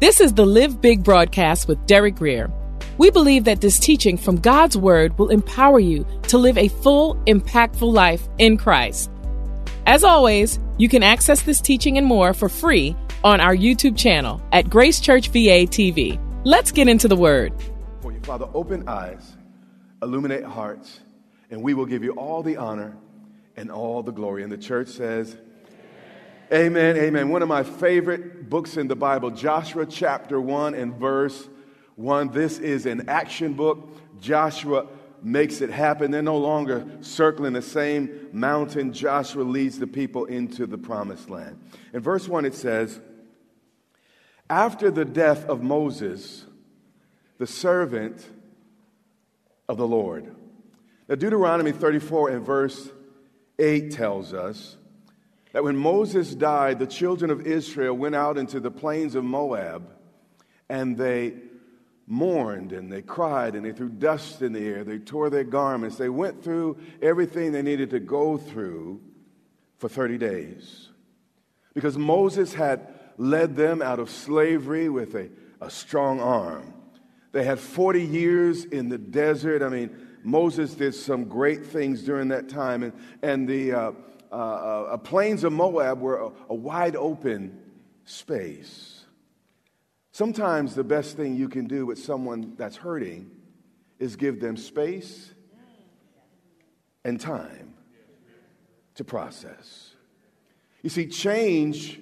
This is the Live Big broadcast with Derek Grier. We believe that this teaching from God's Word will empower you to live a full, impactful life in Christ. As always, you can access this teaching and more for free on our YouTube channel at Grace Church VA TV. Let's get into the Word. For you, Father, open eyes, illuminate hearts, and we will give you all the honor and all the glory. And the church says, Amen, amen. One of my favorite books in the Bible, Joshua chapter 1 and verse 1. This is an action book. Joshua makes it happen. They're no longer circling the same mountain. Joshua leads the people into the promised land. In verse 1, it says, After the death of Moses, the servant of the Lord. Now, Deuteronomy 34 and verse 8 tells us that when Moses died, the children of Israel went out into the plains of Moab and they mourned and they cried and they threw dust in the air. They tore their garments. They went through everything they needed to go through for 30 days. Because Moses had led them out of slavery with a, a strong arm. They had 40 years in the desert. I mean, Moses did some great things during that time. And, and the uh, uh, uh, plains of Moab were a, a wide open space. Sometimes the best thing you can do with someone that's hurting is give them space and time to process. You see, change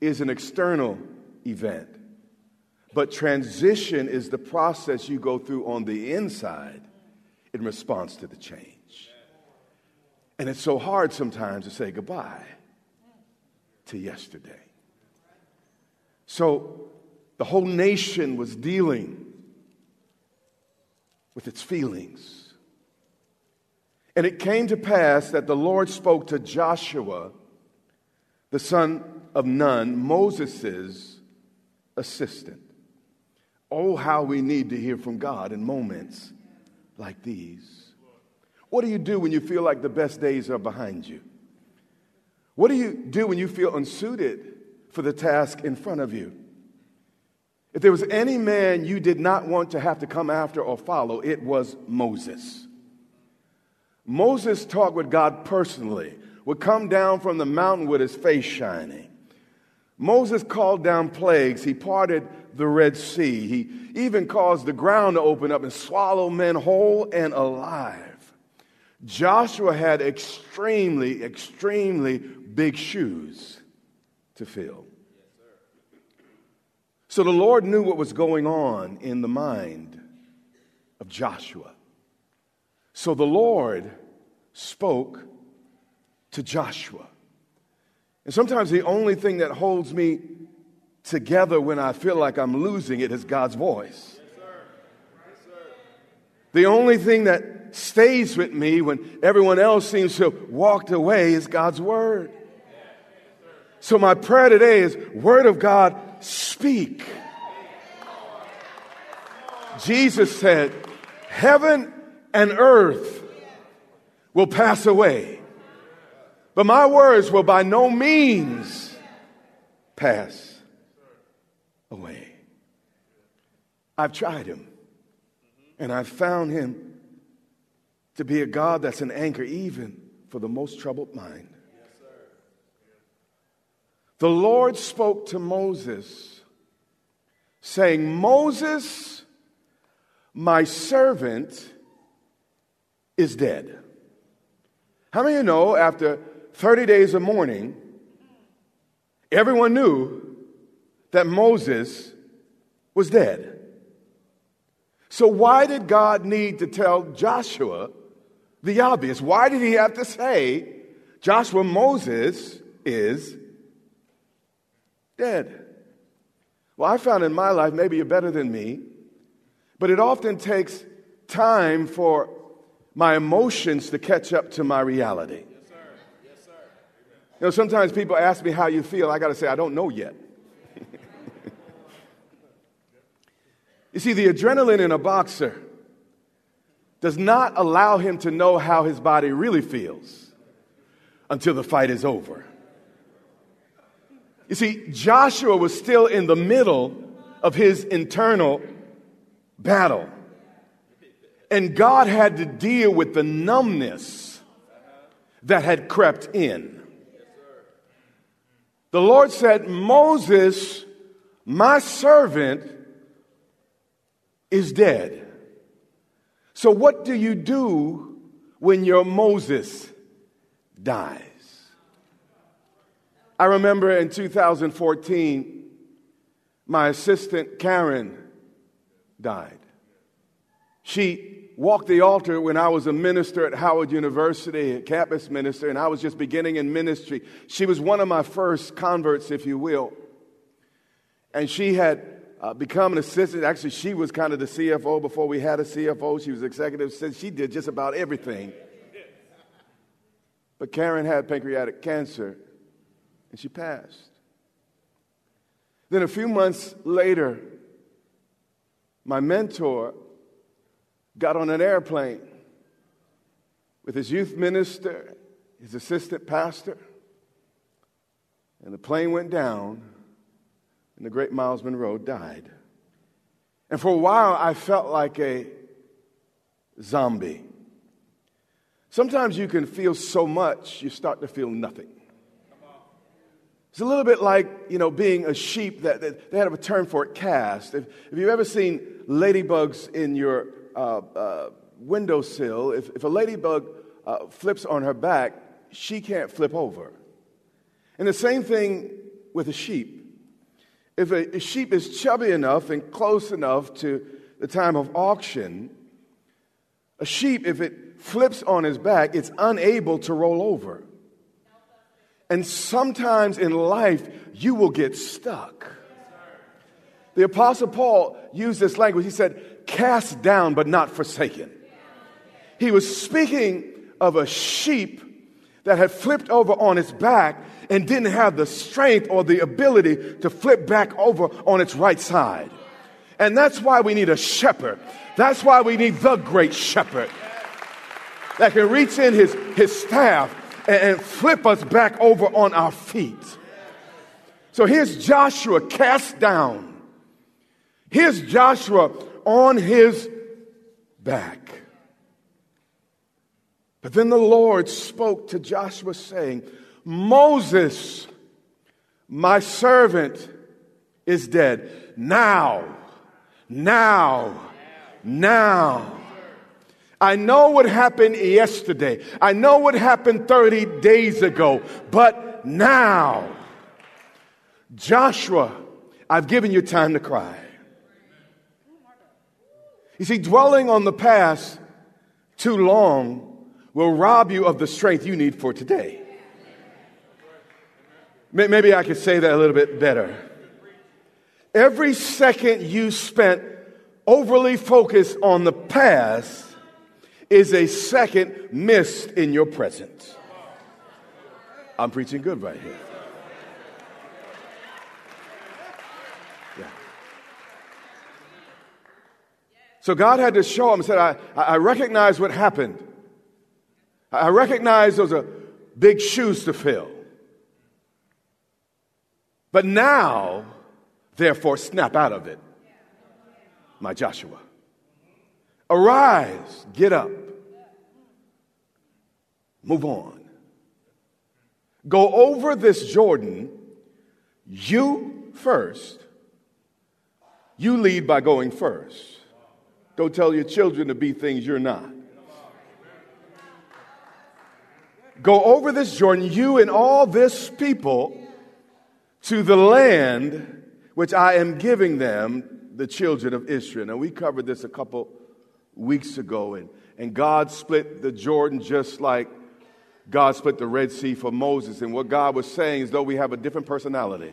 is an external event, but transition is the process you go through on the inside in response to the change. And it's so hard sometimes to say goodbye to yesterday. So, the whole nation was dealing with its feelings. And it came to pass that the Lord spoke to Joshua, the son of Nun, Moses' assistant. Oh, how we need to hear from God in moments like these. What do you do when you feel like the best days are behind you? What do you do when you feel unsuited for the task in front of you? If there was any man you did not want to have to come after or follow, it was Moses. Moses talked with God personally, would come down from the mountain with his face shining. Moses called down plagues. He parted the Red Sea. He even caused the ground to open up and swallow men whole and alive. Joshua had extremely, extremely big shoes to fill. So the Lord knew what was going on in the mind of Joshua. So the Lord spoke to Joshua. And sometimes the only thing that holds me together when I feel like I'm losing it is God's voice. The only thing that stays with me when everyone else seems to have walked away is God's word. So my prayer today is word of God speak. Jesus said, Heaven and earth will pass away, but my words will by no means pass away. I've tried him and I've found him to be a God that's an anchor even for the most troubled mind. The Lord spoke to Moses, saying, Moses, my servant, is dead. How many of you know after 30 days of mourning, everyone knew that Moses was dead? So, why did God need to tell Joshua the obvious? Why did he have to say, Joshua, Moses is dead? Well, I found in my life, maybe you're better than me, but it often takes time for my emotions to catch up to my reality. Yes, sir. Yes, sir. You know, sometimes people ask me how you feel. I got to say, I don't know yet. you see, the adrenaline in a boxer does not allow him to know how his body really feels until the fight is over. You see, Joshua was still in the middle of his internal battle. And God had to deal with the numbness that had crept in. The Lord said, Moses, my servant, is dead. So, what do you do when your Moses dies? I remember in 2014, my assistant Karen died. She walked the altar when I was a minister at Howard University, a campus minister, and I was just beginning in ministry. She was one of my first converts, if you will. And she had uh, become an assistant. Actually, she was kind of the CFO before we had a CFO. She was executive assistant. She did just about everything. But Karen had pancreatic cancer, and she passed. Then a few months later, my mentor got on an airplane with his youth minister, his assistant pastor, and the plane went down, and the great Myles Munroe died. And for a while, I felt like a zombie. Sometimes you can feel so much, you start to feel nothing. It's a little bit like, you know, being a sheep that, that they have a term for it, cast. If, if you've ever seen ladybugs in your uh, uh, windowsill, if, if a ladybug uh, flips on her back, she can't flip over. And the same thing with a sheep. If a, sheep is chubby enough and close enough to the time of auction, a sheep, if it flips on his back, it's unable to roll over. And sometimes in life, you will get stuck. The Apostle Paul used this language. He said, cast down but not forsaken. He was speaking of a sheep that had flipped over on its back and didn't have the strength or the ability to flip back over on its right side. And that's why we need a shepherd. That's why we need the great shepherd that can reach in his, his staff and, flip us back over on our feet. So here's Joshua cast down. Here's Joshua on his back. But then the Lord spoke to Joshua, saying, Moses, my servant, is dead. Now, now, now. I know what happened yesterday. I know what happened 30 days ago. But now, Joshua, I've given you time to cry. You see, dwelling on the past too long will rob you of the strength you need for today. Maybe I could say that a little bit better. Every second you spent overly focused on the past is a second missed in your present. I'm preaching good right here. So God had to show him, said, I, I recognize what happened. I recognize those are big shoes to fill. But now, therefore, snap out of it, my Joshua. Arise, get up, Move on. Go over this Jordan, you first. You lead by going first. Go tell your children to be things you're not. Go over this Jordan, you and all this people, to the land which I am giving them, the children of Israel. Now, we covered this a couple weeks ago, and, and God split the Jordan just like God split the Red Sea for Moses. And what God was saying is, though we have a different personality,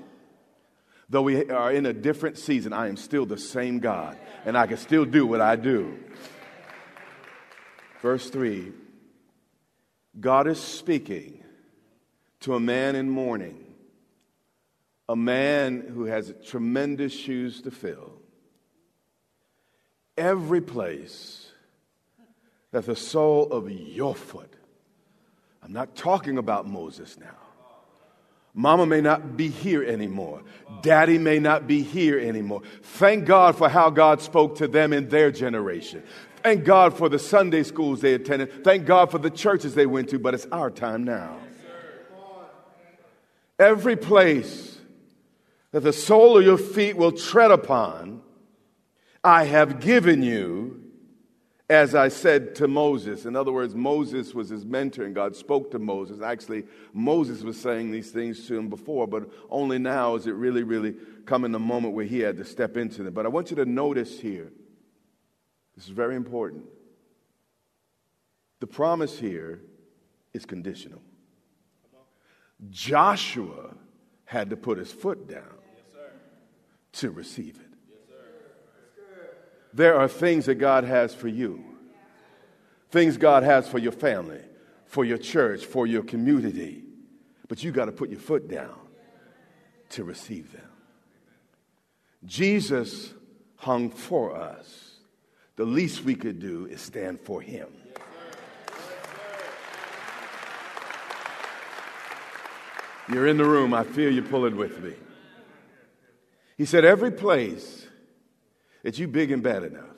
though we are in a different season, I am still the same God, and I can still do what I do. Verse 3 God is speaking to a man in mourning, a man who has tremendous shoes to fill. Every place that the sole of your foot I'm not talking about Moses now. Mama may not be here anymore. Daddy may not be here anymore. Thank God for how God spoke to them in their generation. Thank God for the Sunday schools they attended. Thank God for the churches they went to, but it's our time now. Every place that the sole of your feet will tread upon, I have given you as I said to Moses. In other words, Moses was his mentor, and God spoke to Moses. Actually, Moses was saying these things to him before, but only now is it really, really coming the moment where he had to step into them. But I want you to notice here this is very important. The promise here is conditional. Joshua had to put his foot down to receive it. There are things that God has for you, things God has for your family, for your church, for your community. But you got to put your foot down to receive them. Jesus hung for us. The least we could do is stand for him. You're in the room. I feel you pulling with me. He said, Every place that you big and bad enough,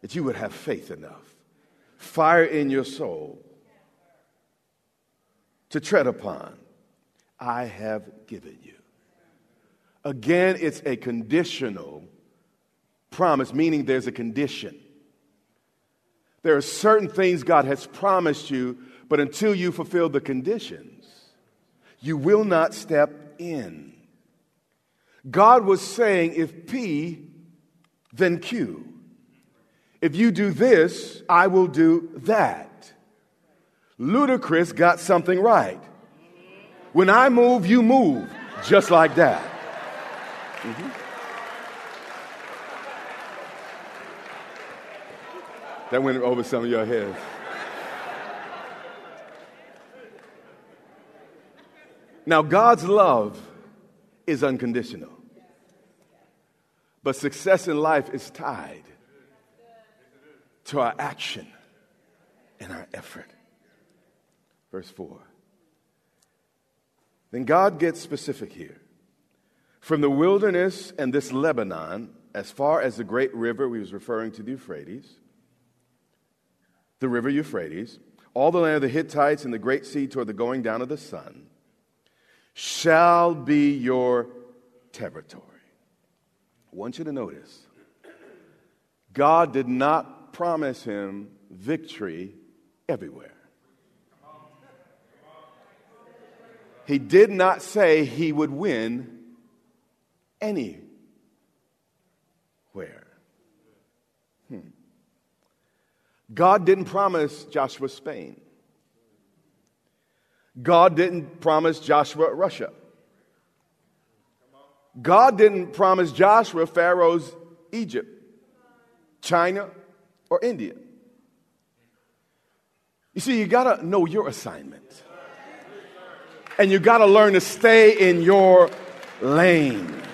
that you would have faith enough, fire in your soul to tread upon, I have given you. Again, it's a conditional promise, meaning there's a condition. There are certain things God has promised you, but until you fulfill the conditions, you will not step in. God was saying, if P then Q. If you do this, I will do that. Ludacris got something right. When I move, you move, just like that. Mm-hmm. That went over some of your heads. Now, God's love is unconditional. But success in life is tied to our action and our effort. Verse 4. Then God gets specific here. From the wilderness and this Lebanon, as far as the great river, we was referring to the Euphrates, the river Euphrates, all the land of the Hittites and the great sea toward the going down of the sun, shall be your territory. I want you to notice God did not promise him victory everywhere. He did not say he would win anywhere. Hmm. God didn't promise Joshua Spain. God didn't promise Joshua Russia. God didn't promise Joshua Pharaoh's Egypt, China, or India. You see, you got to know your assignment. And you got to learn to stay in your lane.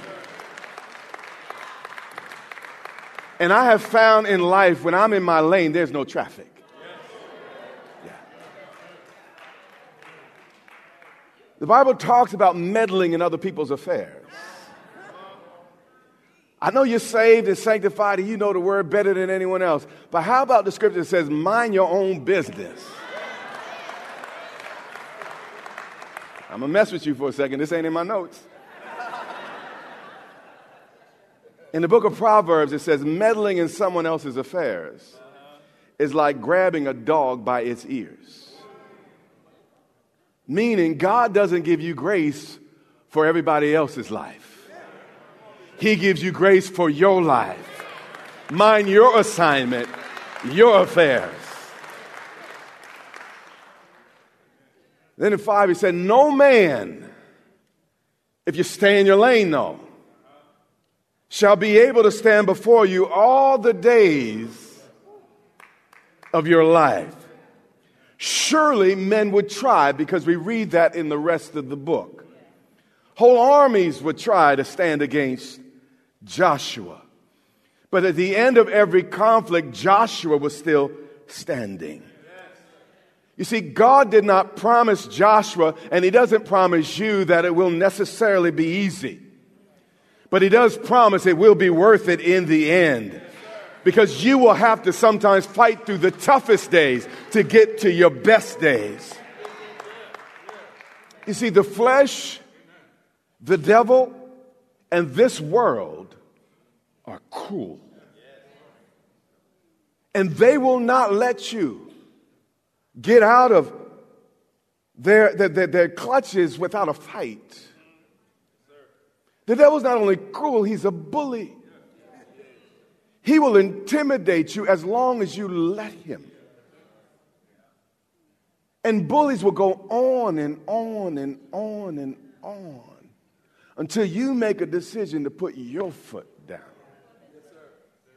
And I have found in life when I'm in my lane, there's no traffic. Yeah. The Bible talks about meddling in other people's affairs. I know you're saved and sanctified and you know the word better than anyone else, but how about the scripture that says, mind your own business? I'm gonna mess with you for a second. This ain't in my notes. In the book of Proverbs, it says, meddling in someone else's affairs is like grabbing a dog by its ears. Meaning, God doesn't give you grace for everybody else's life, He gives you grace for your life. Mind your assignment, your affairs. Then in five, he said, No man, if you stay in your lane, though, shall be able to stand before you all the days of your life. Surely men would try, because we read that in the rest of the book. Whole armies would try to stand against Joshua. But at the end of every conflict, Joshua was still standing. You see, God did not promise Joshua, and He doesn't promise you that it will necessarily be easy. But He does promise it will be worth it in the end. Because you will have to sometimes fight through the toughest days to get to your best days. You see, the flesh, the devil, and this world are cruel. And they will not let you get out of their, their, their, clutches without a fight. The devil's not only cruel, he's a bully. He will intimidate you as long as you let him. And bullies will go on and on and on and on until you make a decision to put your foot down.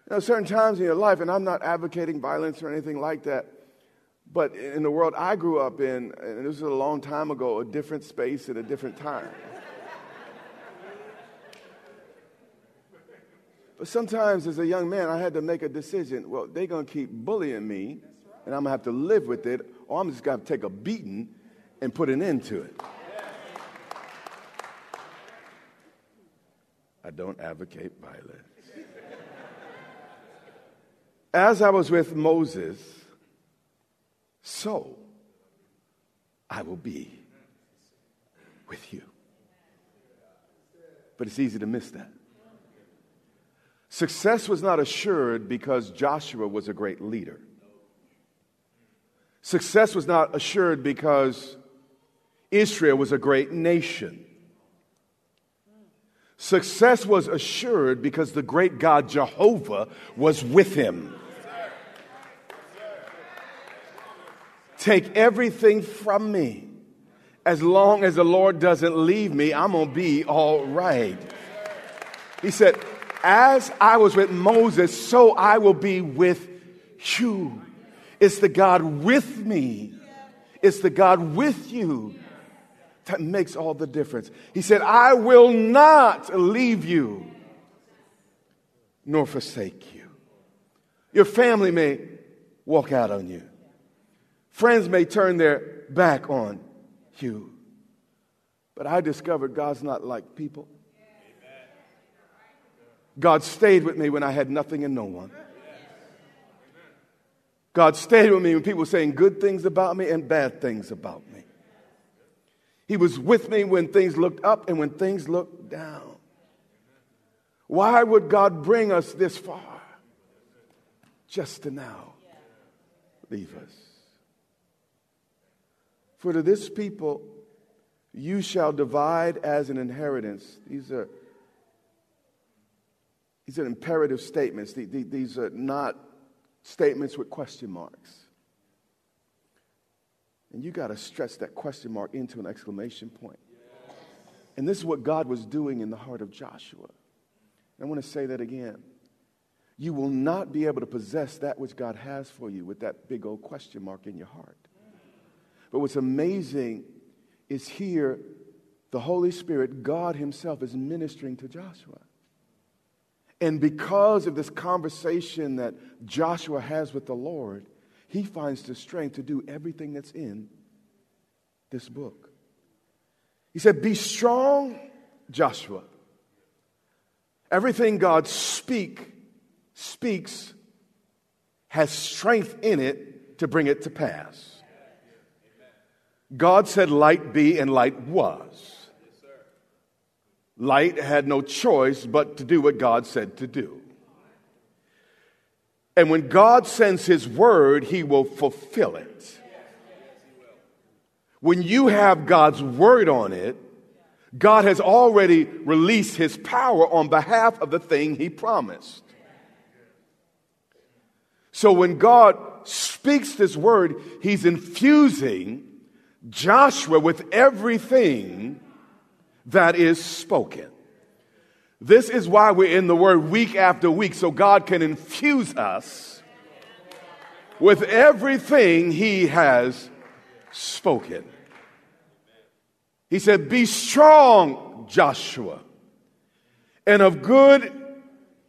You know, certain times in your life, and I'm not advocating violence or anything like that, but in the world I grew up in, and this was a long time ago, a different space at a different time. But sometimes as a young man, I had to make a decision. Well, they're going to keep bullying me, and I'm going to have to live with it, or I'm just going to take a beating and put an end to it. I don't advocate violence. As I was with Moses, so I will be with you. But it's easy to miss that. Success was not assured because Joshua was a great leader. Success was not assured because Israel was a great nation. Success was assured because the great God Jehovah was with him. Take everything from me. As long as the Lord doesn't leave me, I'm going to be all right. He said, As I was with Moses, so I will be with you. It's the God with me, it's the God with you that makes all the difference. He said, I will not leave you nor forsake you. Your family may walk out on you. Friends may turn their back on you. But I discovered God's not like people. God stayed with me when I had nothing and no one. God stayed with me when people were saying good things about me and bad things about me. He was with me when things looked up and when things looked down. Why would God bring us this far just to now leave us? For to this people you shall divide as an inheritance. These are, these are imperative statements. These are not statements with question marks. And you got to stretch that question mark into an exclamation point. And this is what God was doing in the heart of Joshua. I want to say that again. You will not be able to possess that which God has for you with that big old question mark in your heart. But what's amazing is here, the Holy Spirit, God Himself, is ministering to Joshua. And because of this conversation that Joshua has with the Lord, he finds the strength to do everything that's in this book. He said, Be strong, Joshua. Everything God speak, speaks has strength in it to bring it to pass. God said, Light be, and light was. Light had no choice but to do what God said to do. And when God sends His word, He will fulfill it. When you have God's word on it, God has already released His power on behalf of the thing He promised. So when God speaks this word, He's infusing Joshua with everything that is spoken. This is why we're in the Word week after week, so God can infuse us with everything He has spoken. He said, Be strong, Joshua, and of good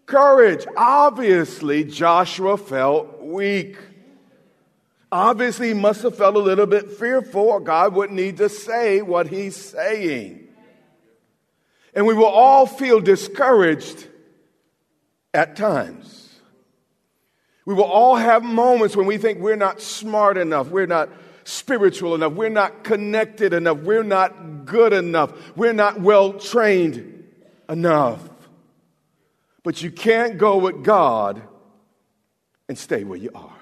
courage. Obviously, Joshua felt weak. Obviously, he must have felt a little bit fearful, God wouldn't need to say what he's saying. And we will all feel discouraged at times. We will all have moments when we think we're not smart enough, we're not spiritual enough, we're not connected enough, we're not good enough, we're not well trained enough. But you can't go with God and stay where you are.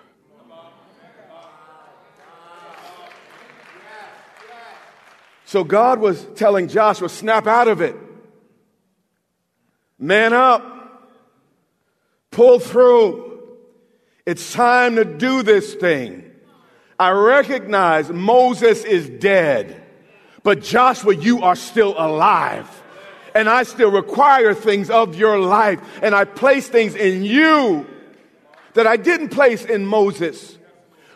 So God was telling Joshua, snap out of it. Man up. Pull through. It's time to do this thing. I recognize Moses is dead, but Joshua, you are still alive. And I still require things of your life. And I place things in you that I didn't place in Moses.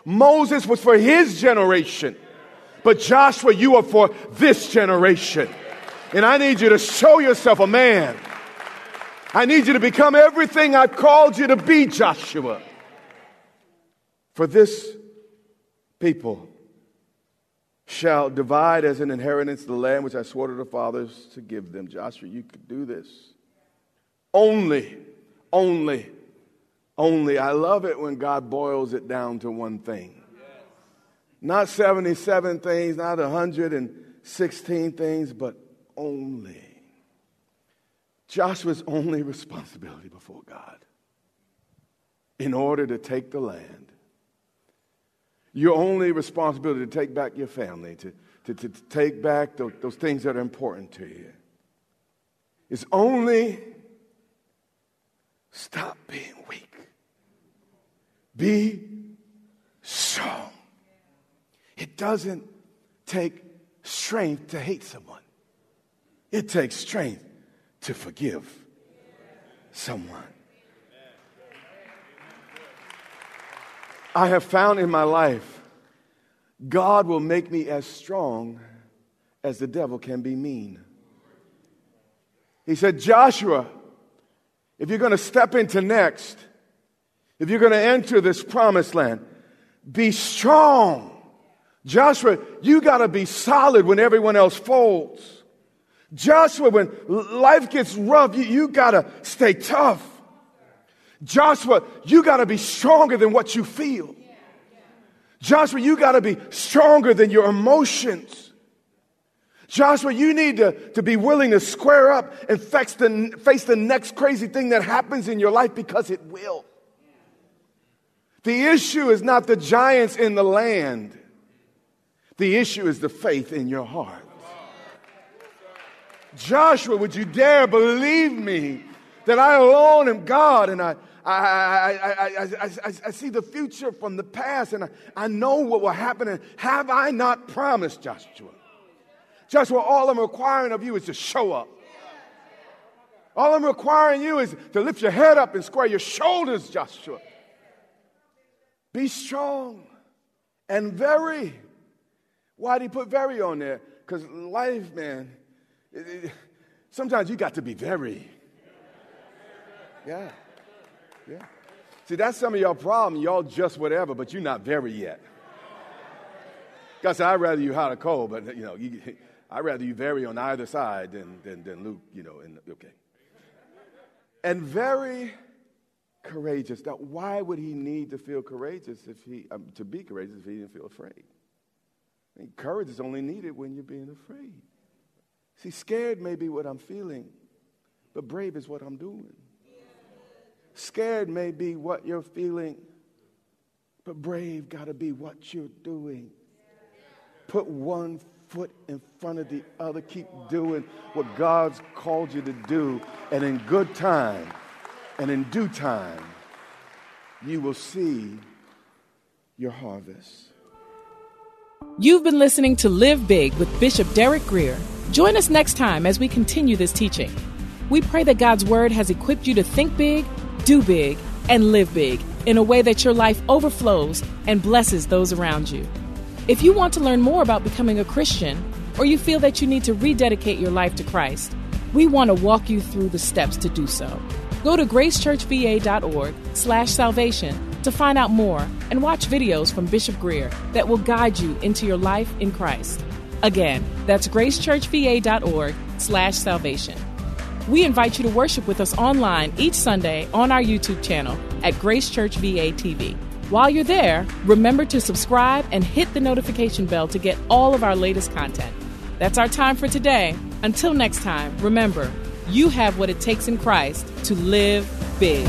Moses was for his generation, but Joshua, you are for this generation. And I need you to show yourself a man I need you to become everything I've called you to be, Joshua. For this people shall divide as an inheritance the land which I swore to the fathers to give them. Joshua, you could do this. Only, only, only. I love it when God boils it down to one thing. Not 77 things, not 116 things, but only. Joshua's only responsibility before God in order to take the land, your only responsibility to take back your family, to, to, to take back those, those things that are important to you, is only stop being weak. Be strong. It doesn't take strength to hate someone, it takes strength to forgive someone. I have found in my life, God will make me as strong as the devil can be mean. He said, Joshua, if you're going to step into next, if you're going to enter this promised land, be strong. Joshua, you got to be solid when everyone else folds. Joshua, when life gets rough, you, you gotta stay tough. Joshua, you gotta be stronger than what you feel. Joshua, you gotta be stronger than your emotions. Joshua, you need to, to be willing to square up and face the, face the next crazy thing that happens in your life because it will. The issue is not the giants in the land. The issue is the faith in your heart. Joshua, would you dare believe me that I alone am God and I, I, I, I, I, see the future from the past and I, know what will happen. And have I not promised, Joshua? Joshua, all I'm requiring of you is to show up. All I'm requiring you is to lift your head up and square your shoulders, Joshua. Be strong and very. Why did he put very on there? Because life, man, sometimes you got to be very. Yeah. Yeah. See, that's some of your problem. Y'all just whatever, but you're not very yet. God said, I'd rather you hot or cold, but you know, you, I'd rather you vary on either side than, than, than Luke, you know, and, okay. And very courageous. Now, why would he need to feel courageous if he, um, to be courageous if he didn't feel afraid? And courage is only needed when you're being afraid. See, scared may be what I'm feeling, but brave is what I'm doing. Scared may be what you're feeling, but brave got to be what you're doing. Put one foot in front of the other. Keep doing what God's called you to do. And in good time and in due time, you will see your harvest. You've been listening to Live Big with Bishop Derek Grier. Join us next time as we continue this teaching. We pray that God's Word has equipped you to think big, do big, and live big in a way that your life overflows and blesses those around you. If you want to learn more about becoming a Christian, or you feel that you need to rededicate your life to Christ, we want to walk you through the steps to do so. Go to gracechurchva.org slash salvation to find out more and watch videos from Bishop Grier that will guide you into your life in Christ. Again, that's gracechurchva.org slash salvation. We invite you to worship with us online each Sunday on our YouTube channel at Grace Church VA TV. While you're there, remember to subscribe and hit the notification bell to get all of our latest content. That's our time for today. Until next time, remember, you have what it takes in Christ to live big.